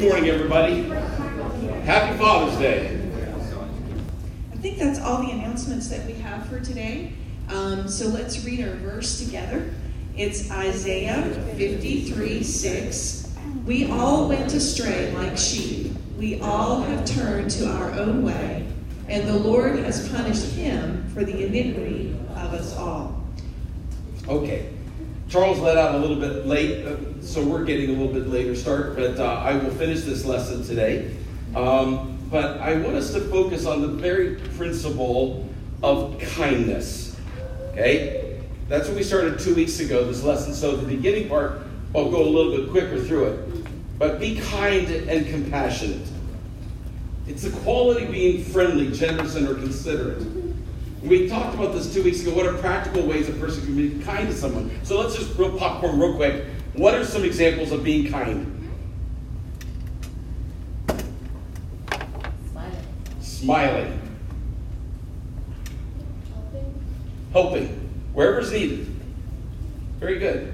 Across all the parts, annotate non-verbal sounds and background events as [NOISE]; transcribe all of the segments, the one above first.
Good morning, everybody. Happy Father's Day. I think that's all the announcements that we have for today. Um, so let's read our verse together. It's Isaiah 53 6. We all went astray like sheep. We all have turned to our own way, and the Lord has punished him for the iniquity of us all. Okay. Charles let out a little bit late, uh, so we're getting a little bit later start, but uh, I will finish this lesson today. Um, but I want us to focus on the very principle of kindness. Okay? That's what we started two weeks ago, this lesson. So the beginning part, I'll go a little bit quicker through it. But be kind and compassionate. It's the quality being friendly, generous, and or considerate. We talked about this two weeks ago. What are practical ways a person can be kind to someone? So let's just real popcorn real quick. What are some examples of being kind? Smiling. Smiling, Helping. helping, wherever's needed. Very good.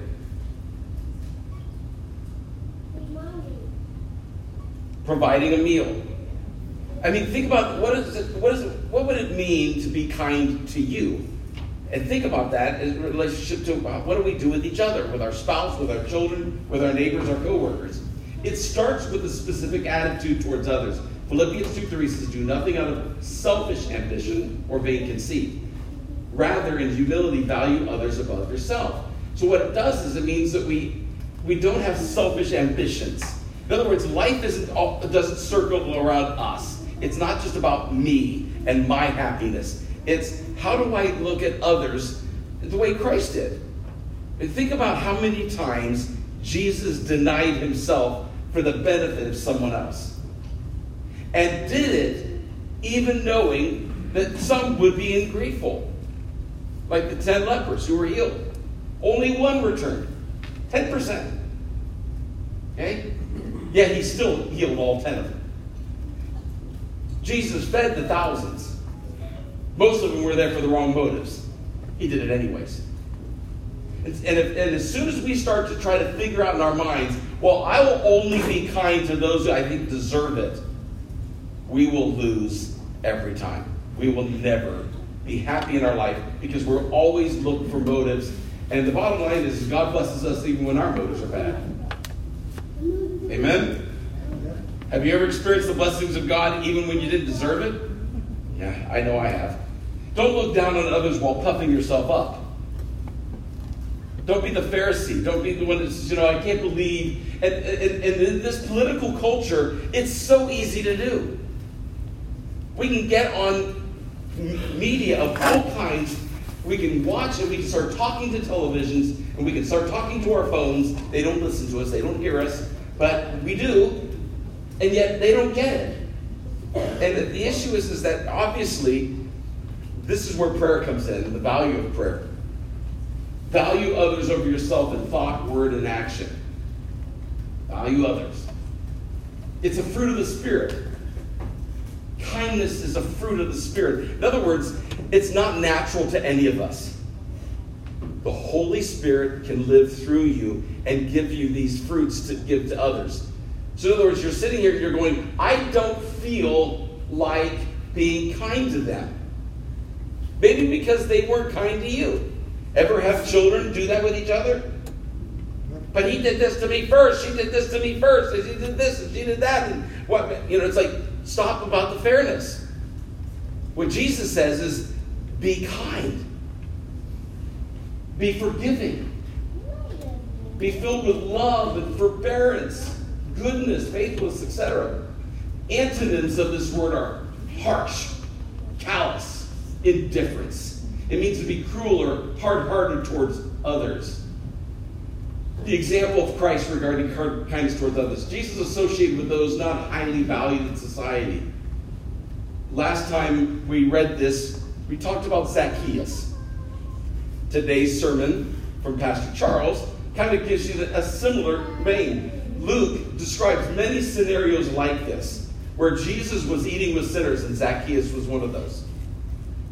Reminding. Providing a meal. I mean, think about what is it, what is it, what would it mean to be kind to you? And think about that in relationship to what do we do with each other, with our spouse, with our children, with our neighbors, our coworkers. It starts with a specific attitude towards others. Philippians 2 3 says, Do nothing out of selfish ambition or vain conceit. Rather, in humility, value others above yourself. So, what it does is it means that we, we don't have selfish ambitions. In other words, life isn't all, doesn't circle around us. It's not just about me and my happiness. It's how do I look at others the way Christ did? And think about how many times Jesus denied himself for the benefit of someone else. And did it even knowing that some would be ungrateful. Like the ten lepers who were healed. Only one returned. 10%. Okay? Yet he still healed all ten of them. Jesus fed the thousands. Most of them were there for the wrong motives. He did it anyways. And, if, and as soon as we start to try to figure out in our minds, well, I will only be kind to those who I think deserve it, we will lose every time. We will never be happy in our life because we're always looking for motives. And the bottom line is God blesses us even when our motives are bad. Amen? Have you ever experienced the blessings of God even when you didn't deserve it? Yeah, I know I have. Don't look down on others while puffing yourself up. Don't be the Pharisee. Don't be the one that says, you know, I can't believe. And, and, and in this political culture, it's so easy to do. We can get on media of all kinds. We can watch and we can start talking to televisions and we can start talking to our phones. They don't listen to us, they don't hear us, but we do. And yet they don't get it. And the issue is, is that obviously this is where prayer comes in, the value of prayer. Value others over yourself in thought, word, and action. Value others. It's a fruit of the Spirit. Kindness is a fruit of the Spirit. In other words, it's not natural to any of us. The Holy Spirit can live through you and give you these fruits to give to others. So, in other words, you're sitting here you're going, I don't feel like being kind to them. Maybe because they weren't kind to you. Ever have children do that with each other? But he did this to me first. She did this to me first. And she did this and she did that. And what you know, it's like stop about the fairness. What Jesus says is be kind. Be forgiving. Be filled with love and forbearance, goodness, faithfulness, etc. Antonyms of this word are harsh, callous, indifference. It means to be cruel or hard hearted towards others. The example of Christ regarding kindness towards others. Jesus associated with those not highly valued in society. Last time we read this, we talked about Zacchaeus. Today's sermon from Pastor Charles kind of gives you a similar vein. Luke describes many scenarios like this, where Jesus was eating with sinners and Zacchaeus was one of those.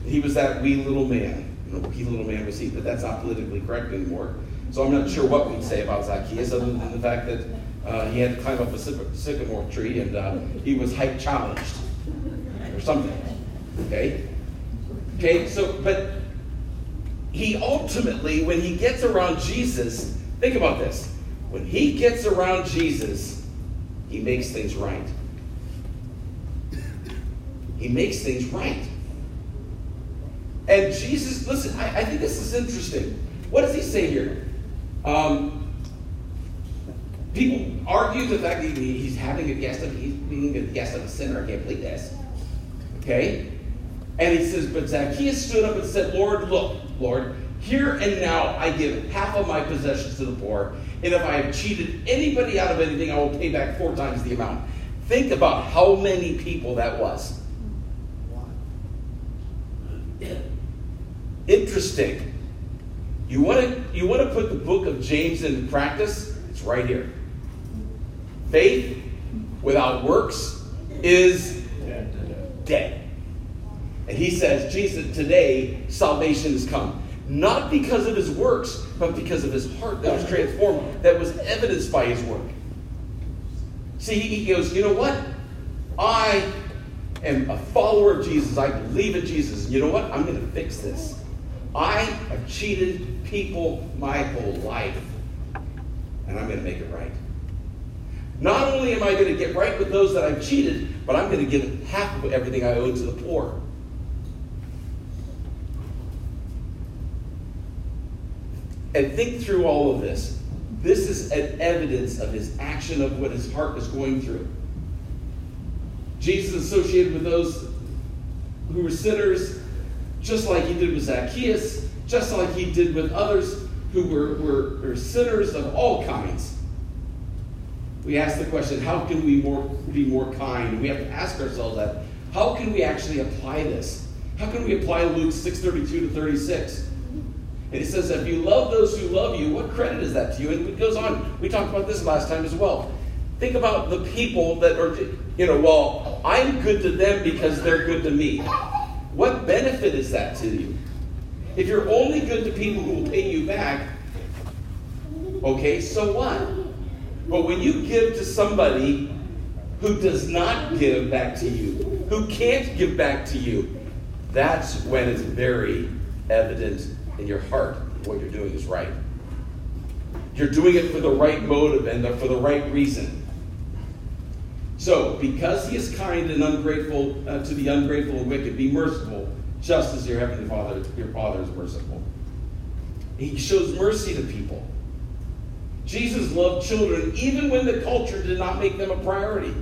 He was that wee little man. You wee little man was he, but that's not politically correct anymore. So I'm not sure what we'd say about Zacchaeus, other than the fact that Uh, he had to climb up a sycamore tree, and uh, he was height challenged or something. Okay? Okay, so, but he ultimately, when he gets around Jesus, think about this. When he gets around Jesus, he makes things right. He makes things right. And Jesus, listen, I, I think this is interesting. What does he say here? Um, people argue the fact that he's having a guest of he's being a guest of a sinner. I can't believe this. Okay? And he says, But Zacchaeus stood up and said, Lord, look, Lord, here and now I give half of my possessions to the poor, and if I have cheated anybody out of anything, I will pay back four times the amount. Think about how many people that was. Interesting. You want to you want to put the book of James into practice? It's right here. Faith without works is dead. And he says, Jesus, today salvation has come. Not because of his works, but because of his heart that was transformed, that was evidenced by his work. See, he goes, you know what? I am a follower of Jesus. I believe in Jesus. And you know what? I'm going to fix this. I have cheated people my whole life, and I'm going to make it right. Not only am I going to get right with those that I've cheated, but I'm going to give half of everything I owe to the poor. And think through all of this. This is an evidence of his action of what his heart is going through. Jesus associated with those who were sinners just like he did with Zacchaeus, just like he did with others who were, were, were sinners of all kinds. We ask the question, how can we more, be more kind? We have to ask ourselves that. How can we actually apply this? How can we apply Luke 6:32 to 36? And he says, if you love those who love you, what credit is that to you? And it goes on. We talked about this last time as well. Think about the people that are, you know, well, I'm good to them because they're good to me. What benefit is that to you? If you're only good to people who will pay you back, okay, so what? But when you give to somebody who does not give back to you, who can't give back to you, that's when it's very evident in your heart what you're doing is right. You're doing it for the right motive and for the right reason. So, because he is kind and ungrateful uh, to the ungrateful and wicked, be merciful, just as your heavenly Father, your Father is merciful. He shows mercy to people. Jesus loved children even when the culture did not make them a priority.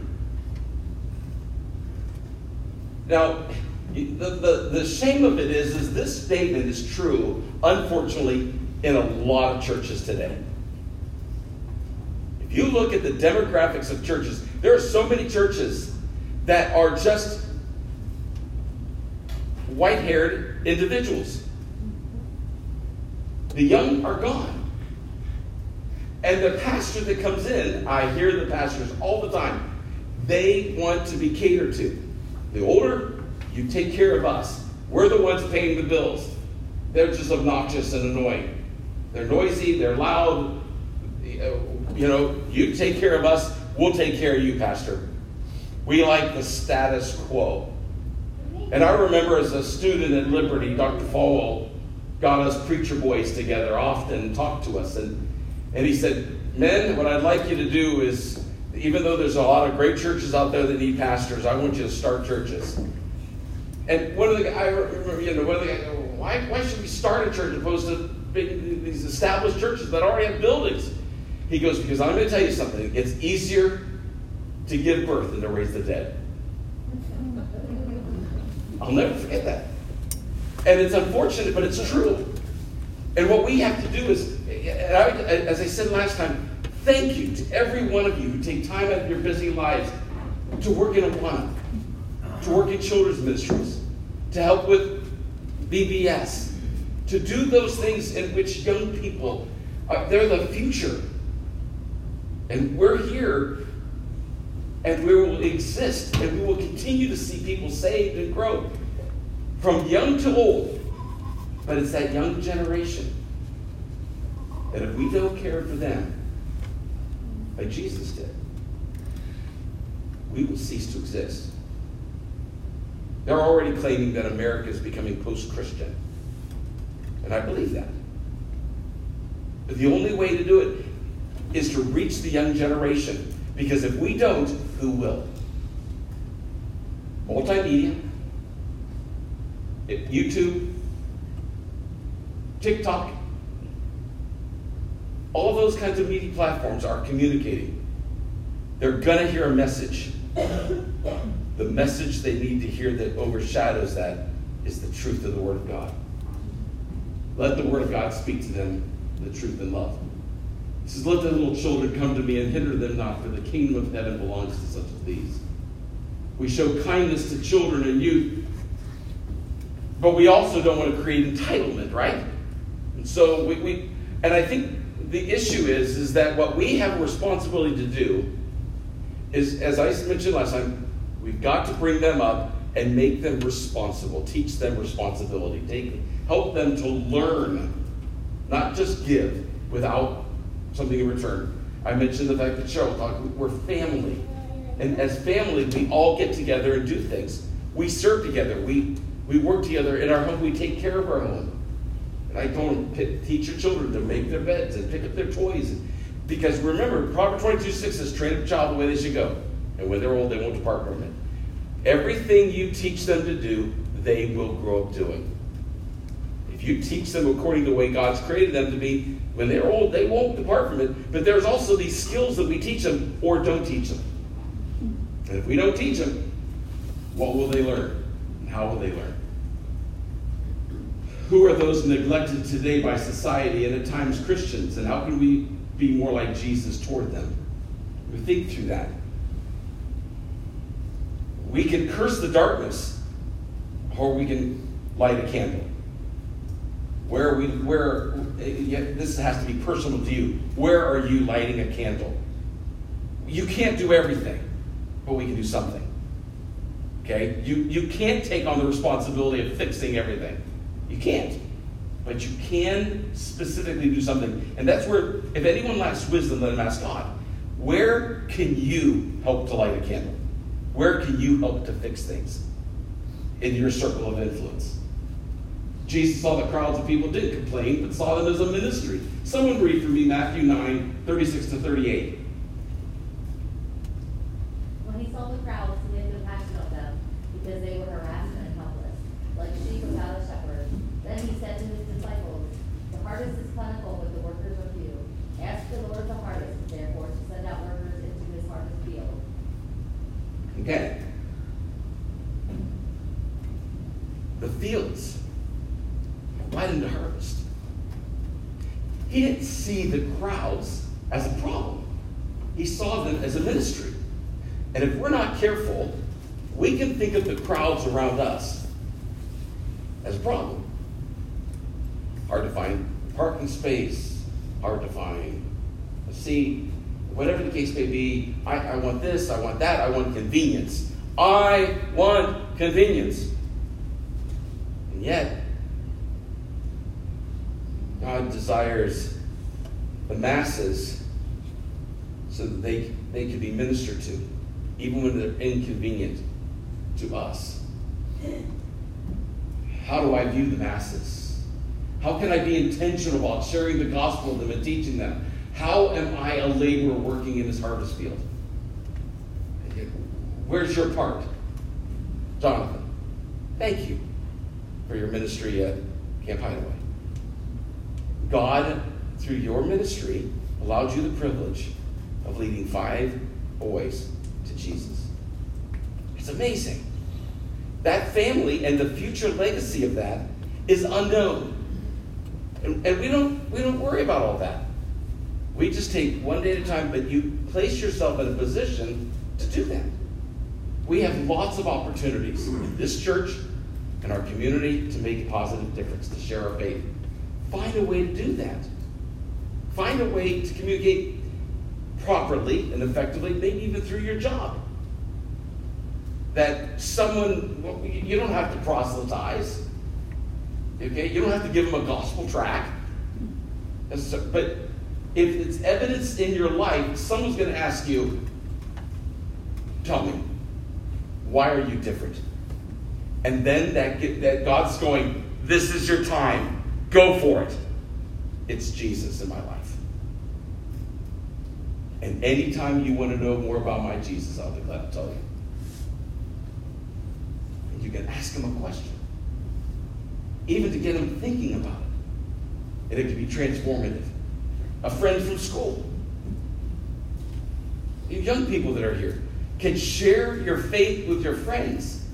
Now, the, the, the shame of it is, is this statement is true, unfortunately, in a lot of churches today. If you look at the demographics of churches, there are so many churches that are just white haired individuals. The young are gone. And the pastor that comes in, I hear the pastors all the time, they want to be catered to. The older, you take care of us. We're the ones paying the bills. They're just obnoxious and annoying. They're noisy, they're loud. Uh, you know, you take care of us, We'll take care of you, Pastor. We like the status quo. And I remember as a student at Liberty, Dr. Falwell got us preacher boys together often and talked to us. And, and he said, Men, what I'd like you to do is, even though there's a lot of great churches out there that need pastors, I want you to start churches. And one of the I remember, you know, one of the guys, why, why should we start a church opposed to big, these established churches that already have buildings? He goes, Because I'm going to tell you something. It's easier to give birth than to raise the dead. I'll never forget that. And it's unfortunate, but it's true. And what we have to do is, as I said last time, thank you to every one of you who take time out of your busy lives to work in Awana, to work in children's ministries, to help with VBS, to do those things in which young people, uh, they're the future. And we're here and we will exist and we will continue to see people saved and grow from young to old. But it's that young generation that if we don't care for them, like Jesus did, we will cease to exist. They're already claiming that America is becoming post Christian. And I believe that. But the only way to do it is to reach the young generation. Because if we don't, who will? Multimedia, YouTube, TikTok, all those kinds of media platforms are communicating. They're going to hear a message. The message they need to hear that overshadows that is the truth of the Word of God. Let the Word of God speak to them the truth and love. He says, Let the little children come to me and hinder them not, for the kingdom of heaven belongs to such as these. We show kindness to children and youth, but we also don't want to create entitlement, right? And so we, we and I think the issue is, is that what we have a responsibility to do is, as I mentioned last time, we've got to bring them up and make them responsible, teach them responsibility, take, help them to learn, not just give without something in return. I mentioned the fact that Cheryl talked, we're family. And as family, we all get together and do things. We serve together. We, we work together in our home. We take care of our home. And I don't teach your children to make their beds and pick up their toys. Because remember, Proverbs 22 6 says, train up a child the way they should go. And when they're old, they won't depart from it. Everything you teach them to do, they will grow up doing. If you teach them according to the way God's created them to be, when they're old, they won't depart from it. But there's also these skills that we teach them or don't teach them. And if we don't teach them, what will they learn? And how will they learn? Who are those neglected today by society and at times Christians? And how can we be more like Jesus toward them? We think through that. We can curse the darkness, or we can light a candle. Where we where this has to be personal to you. Where are you lighting a candle? You can't do everything, but we can do something. Okay? You you can't take on the responsibility of fixing everything. You can't. But you can specifically do something. And that's where, if anyone lacks wisdom, let him ask God. Where can you help to light a candle? Where can you help to fix things in your circle of influence? Jesus saw the crowds of people did complain, but saw them as a ministry. Someone read for me Matthew 9, 36 to 38. When he saw the crowds, he had compassion on them, because they were harassed and helpless, like sheep without a shepherd. Then he said to his disciples, The harvest is plentiful, but the workers are few. Ask the Lord of the harvest, therefore, to send out workers into his harvest field. Okay. The fields are right into harvest. He didn't see the crowds as a problem. He saw them as a ministry. And if we're not careful, we can think of the crowds around us as a problem. Hard to find parking space, hard to find a seat, whatever the case may be. I, I want this, I want that, I want convenience. I want convenience. And yet, God desires the masses so that they, they can be ministered to, even when they're inconvenient to us. How do I view the masses? How can I be intentional about sharing the gospel with them and teaching them? How am I a laborer working in this harvest field? Where's your part? Jonathan, thank you for your ministry at Camp Hideaway. God, through your ministry, allowed you the privilege of leading five boys to Jesus. It's amazing. That family and the future legacy of that is unknown. And, and we don't we don't worry about all that. We just take one day at a time, but you place yourself in a position to do that. We have lots of opportunities in this church and our community to make a positive difference, to share our faith. Find a way to do that. Find a way to communicate properly and effectively, maybe even through your job. That someone, you don't have to proselytize. Okay? You don't have to give them a gospel tract. But if it's evidence in your life, someone's going to ask you, tell me, why are you different? And then that, get, that God's going, this is your time. Go for it. It's Jesus in my life. And anytime you want to know more about my Jesus, I'll be glad to tell you. And you can ask him a question, even to get him thinking about it. And it can be transformative. A friend from school, you young people that are here, can share your faith with your friends.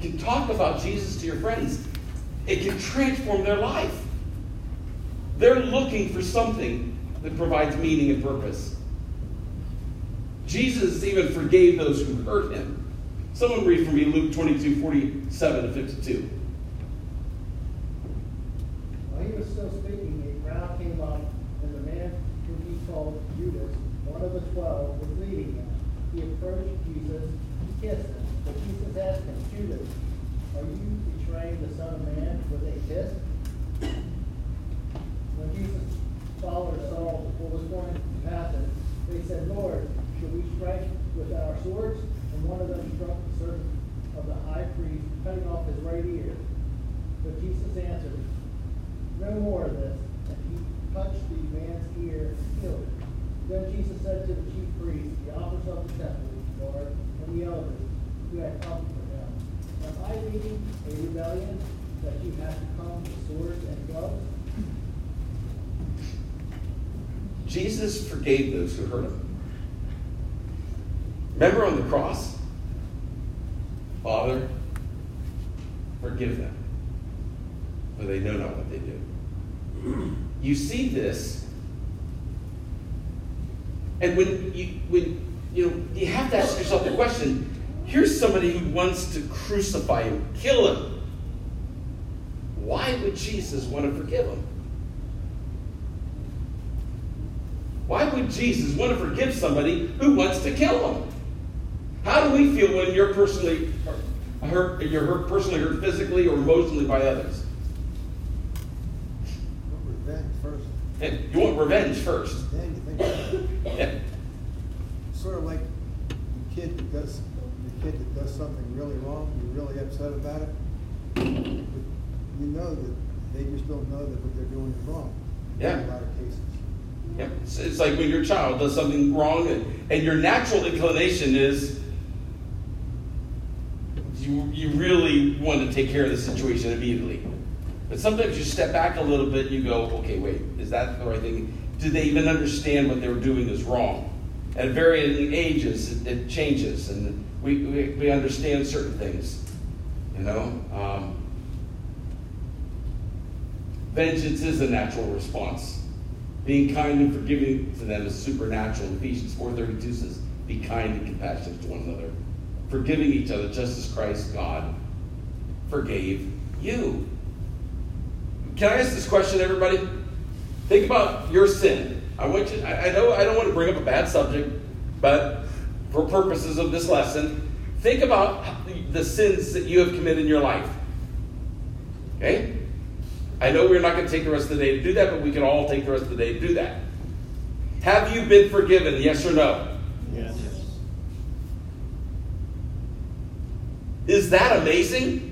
Can talk about Jesus to your friends. It can transform their life. They're looking for something that provides meaning and purpose. Jesus even forgave those who hurt him. Someone read for me Luke 22 47 to 52. While he was still speaking, a crowd came up, and the man whom he called Judas, one of the twelve, was leading him. He approached Jesus, he kissed him, but Jesus asked him, Judas, are you betraying the Son of Man with a kiss? When Jesus' followers saw what was going to happen, they said, Lord, should we strike with our swords? And one of them struck the servant of the high priest, cutting off his right ear. But Jesus answered, No more of this. And he touched the man's ear and healed it. Then Jesus said to the chief priests, the officers of the temple, Lord, and the elders who had come for him, Am I leading a rebellion that you have to come with swords and clubs? Jesus forgave those who hurt him. Remember on the cross? Father, forgive them, for they know not what they do. You see this, and when you when you know you have to ask yourself the question: Here's somebody who wants to crucify him, kill him. Why would Jesus want to forgive him? Why would Jesus want to forgive somebody who wants to kill him? How do we feel when you're personally hurt, you're hurt, personally hurt physically or emotionally by others? Revenge first, you want revenge first. then you think. Yeah. Sort of like the kid that does, the kid that does something really wrong, you're really upset about it. But You know that they just don't know that what they're doing is wrong. Yeah. In a lot of cases. It's, it's like when your child does something wrong and, and your natural inclination is you, you really want to take care of the situation immediately. But sometimes you step back a little bit and you go, okay, wait, is that the right thing? Do they even understand what they were doing is wrong? At varying ages, it, it changes, and we, we, we understand certain things. You know? Um, vengeance is a natural response. Being kind and forgiving to them is supernatural. Ephesians 4.32 says, be kind and compassionate to one another. Forgiving each other just as Christ, God, forgave you. Can I ask this question, everybody? Think about your sin. I want you. I, I know I don't want to bring up a bad subject, but for purposes of this lesson, think about the sins that you have committed in your life. Okay? I know we're not going to take the rest of the day to do that, but we can all take the rest of the day to do that. Have you been forgiven? Yes or no? Yes. Is that amazing?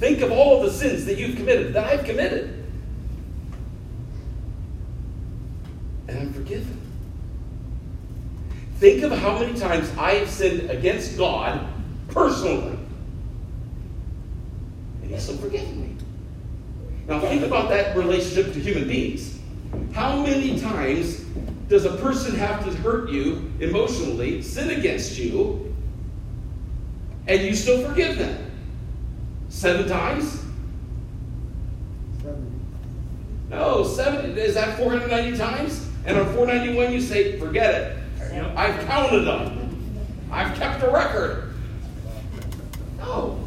Think of all the sins that you've committed, that I've committed. And I'm forgiven. Think of how many times I have sinned against God personally. And He's still forgiven me. Now think about that relationship to human beings. How many times does a person have to hurt you emotionally, sin against you, and you still forgive them? Seven times? Seventy. No, seven. Is that 490 times? And on 491, you say, forget it. I've counted them. I've kept a record. No.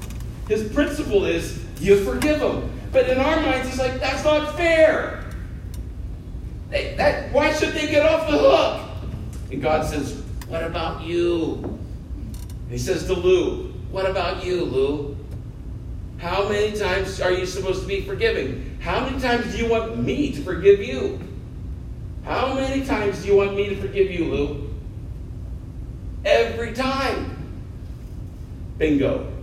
His principle is you forgive them. But in our minds, it's like, that's not fair. They, that, why should they get off the hook? And God says, what about you? And he says to Lou, what about you, Lou? How many times are you supposed to be forgiving? How many times do you want me to forgive you? How many times do you want me to forgive you, Lou? Every time. Bingo.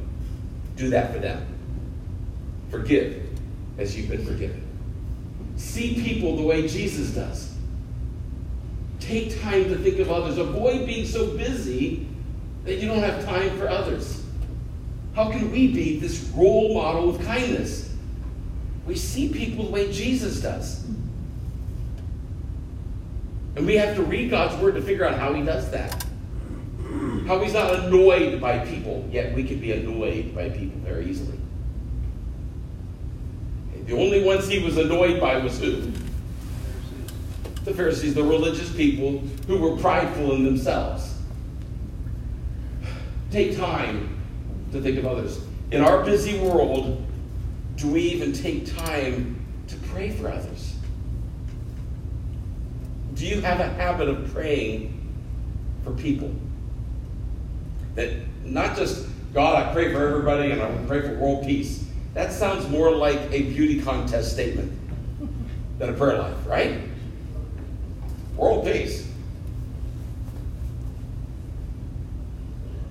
Do that for them. Forgive as you've been forgiven. See people the way Jesus does. Take time to think of others. Avoid being so busy that you don't have time for others. How can we be this role model of kindness? We see people the way Jesus does. And we have to read God's word to figure out how he does that. How he's not annoyed by people, yet we can be annoyed by people very easily. The only ones he was annoyed by was who? The Pharisees, the religious people who were prideful in themselves. Take time to think of others. In our busy world, do we even take time to pray for others? Do you have a habit of praying for people? That not just, God, I pray for everybody and I pray for world peace. That sounds more like a beauty contest statement than a prayer life, right? World peace.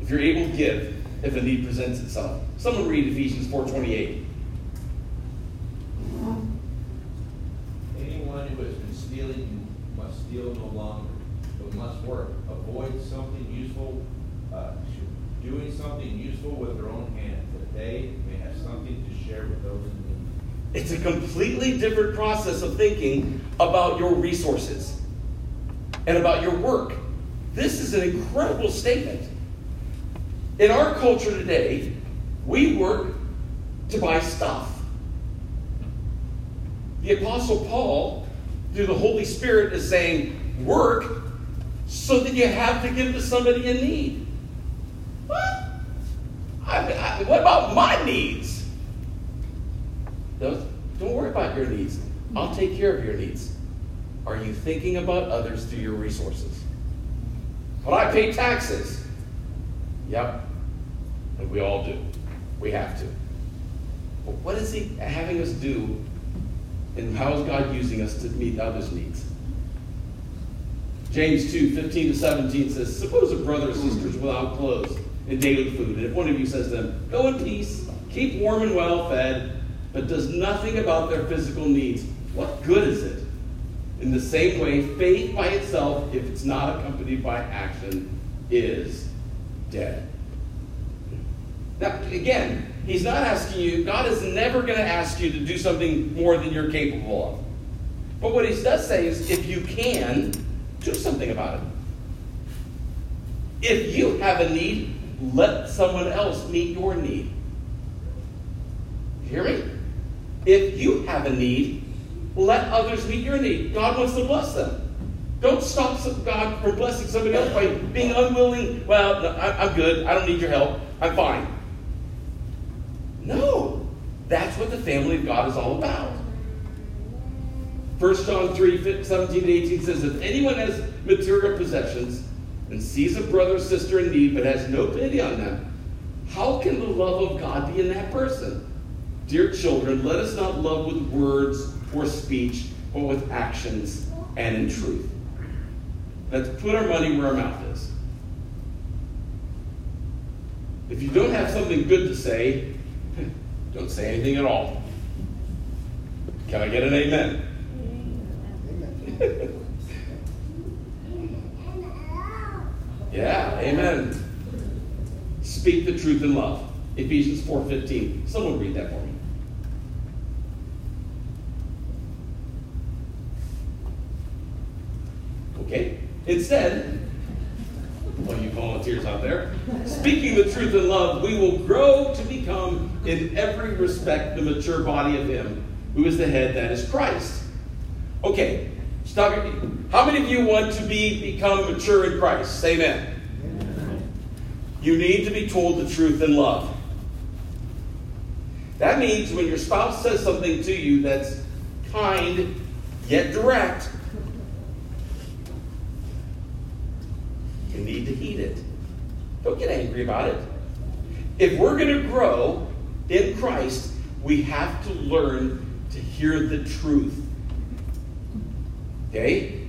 If you're able to give, if a need presents itself. Someone read Ephesians 4.28. Anyone who has been stealing must steal no longer, but must work. Avoid something useful, uh, doing something useful with their own hands, that they may have something to share with those in need. It's a completely different process of thinking about your resources and about your work. This is an incredible statement. In our culture today, we work to buy stuff. The Apostle Paul, through the Holy Spirit, is saying, work so that you have to give to somebody in need. What? I, I, what about my needs? Those, don't worry about your needs. I'll take care of your needs. Are you thinking about others through your resources? But I pay taxes. Yep. And we all do. We have to. But what is He having us do? And how is God using us to meet others' needs? James 2 15 to 17 says, Suppose a brother or sister is without clothes and daily food, and if one of you says to them, Go in peace, keep warm and well fed, but does nothing about their physical needs, what good is it? In the same way, faith by itself, if it's not accompanied by action, is dead. Now, again, he's not asking you, God is never going to ask you to do something more than you're capable of. But what he does say is, if you can, do something about it. If you have a need, let someone else meet your need. You hear me? If you have a need, let others meet your need. God wants to bless them. Don't stop God from blessing somebody else by being unwilling. Well, I'm good. I don't need your help. I'm fine. No. That's what the family of God is all about. 1 John 3 17 to 18 says, If anyone has material possessions and sees a brother or sister in need but has no pity on them, how can the love of God be in that person? Dear children, let us not love with words or speech, but with actions and in truth. Let's put our money where our mouth is. If you don't have something good to say, [LAUGHS] don't say anything at all. Can I get an amen? Amen. [LAUGHS] Yeah, amen. Speak the truth in love. Ephesians 4:15. Someone read that for me. Okay. Instead, all you volunteers out there, speaking the truth in love, we will grow to become, in every respect, the mature body of Him who is the head, that is Christ. Okay, stop. How many of you want to be become mature in Christ? Say amen. You need to be told the truth in love. That means when your spouse says something to you that's kind yet direct, need to heed it. Don't get angry about it. If we're going to grow in Christ, we have to learn to hear the truth. Okay?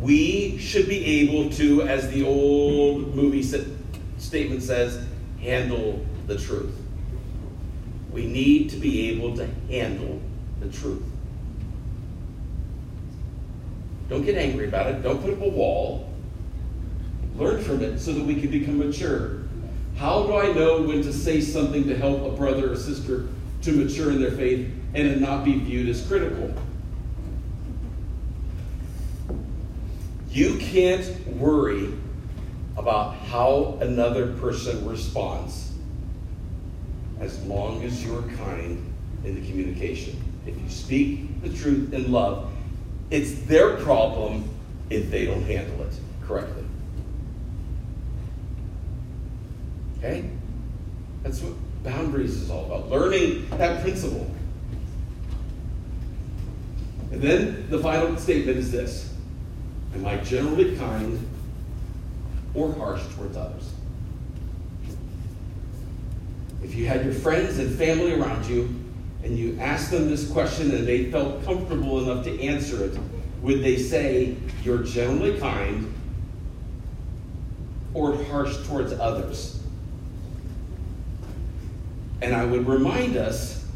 We should be able to, as the old movie statement says, handle the truth. We need to be able to handle the truth. Don't get angry about it. Don't put up a wall. Learn from it so that we can become mature. How do I know when to say something to help a brother or sister to mature in their faith and to not be viewed as critical? You can't worry about how another person responds as long as you're kind in the communication. If you speak the truth in love, it's their problem if they don't handle it correctly. Okay? That's what boundaries is all about. Learning that principle. And then the final statement is this Am I generally kind or harsh towards others? If you had your friends and family around you and you asked them this question and they felt comfortable enough to answer it, would they say, You're generally kind or harsh towards others? And I would remind us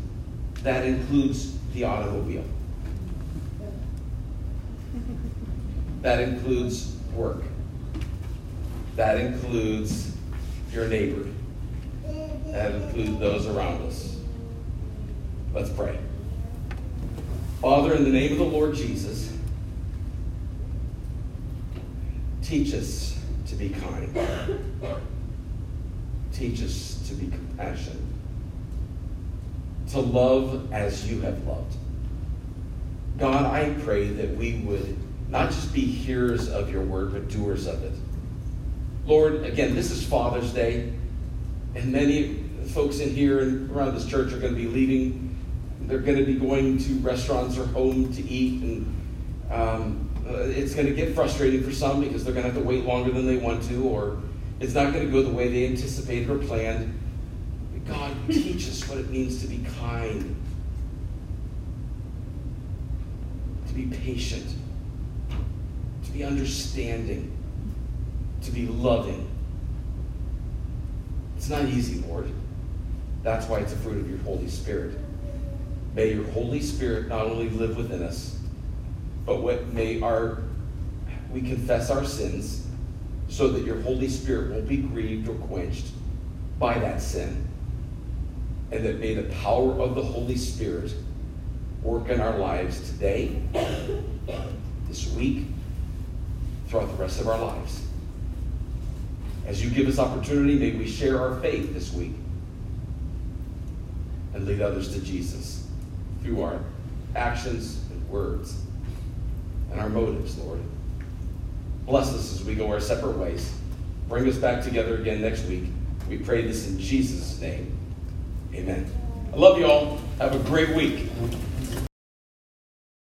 that includes the automobile. That includes work. That includes your neighbor. That includes those around us. Let's pray. Father, in the name of the Lord Jesus, teach us to be kind. Teach us to be compassionate. To love as you have loved. God, I pray that we would not just be hearers of your word, but doers of it. Lord, again, this is Father's Day, and many folks in here and around this church are going to be leaving they're going to be going to restaurants or home to eat, and um, uh, it's going to get frustrating for some because they're going to have to wait longer than they want to, or it's not going to go the way they anticipated or planned. God, [LAUGHS] teach us what it means to be kind, to be patient, to be understanding, to be loving. It's not easy, Lord. That's why it's a fruit of your Holy Spirit. May your Holy Spirit not only live within us, but what may our we confess our sins so that your Holy Spirit won't be grieved or quenched by that sin. And that may the power of the Holy Spirit work in our lives today, this week, throughout the rest of our lives. As you give us opportunity, may we share our faith this week and lead others to Jesus through our actions and words and our motives, Lord. Bless us as we go our separate ways. Bring us back together again next week. We pray this in Jesus' name. Amen. I love you all. Have a great week.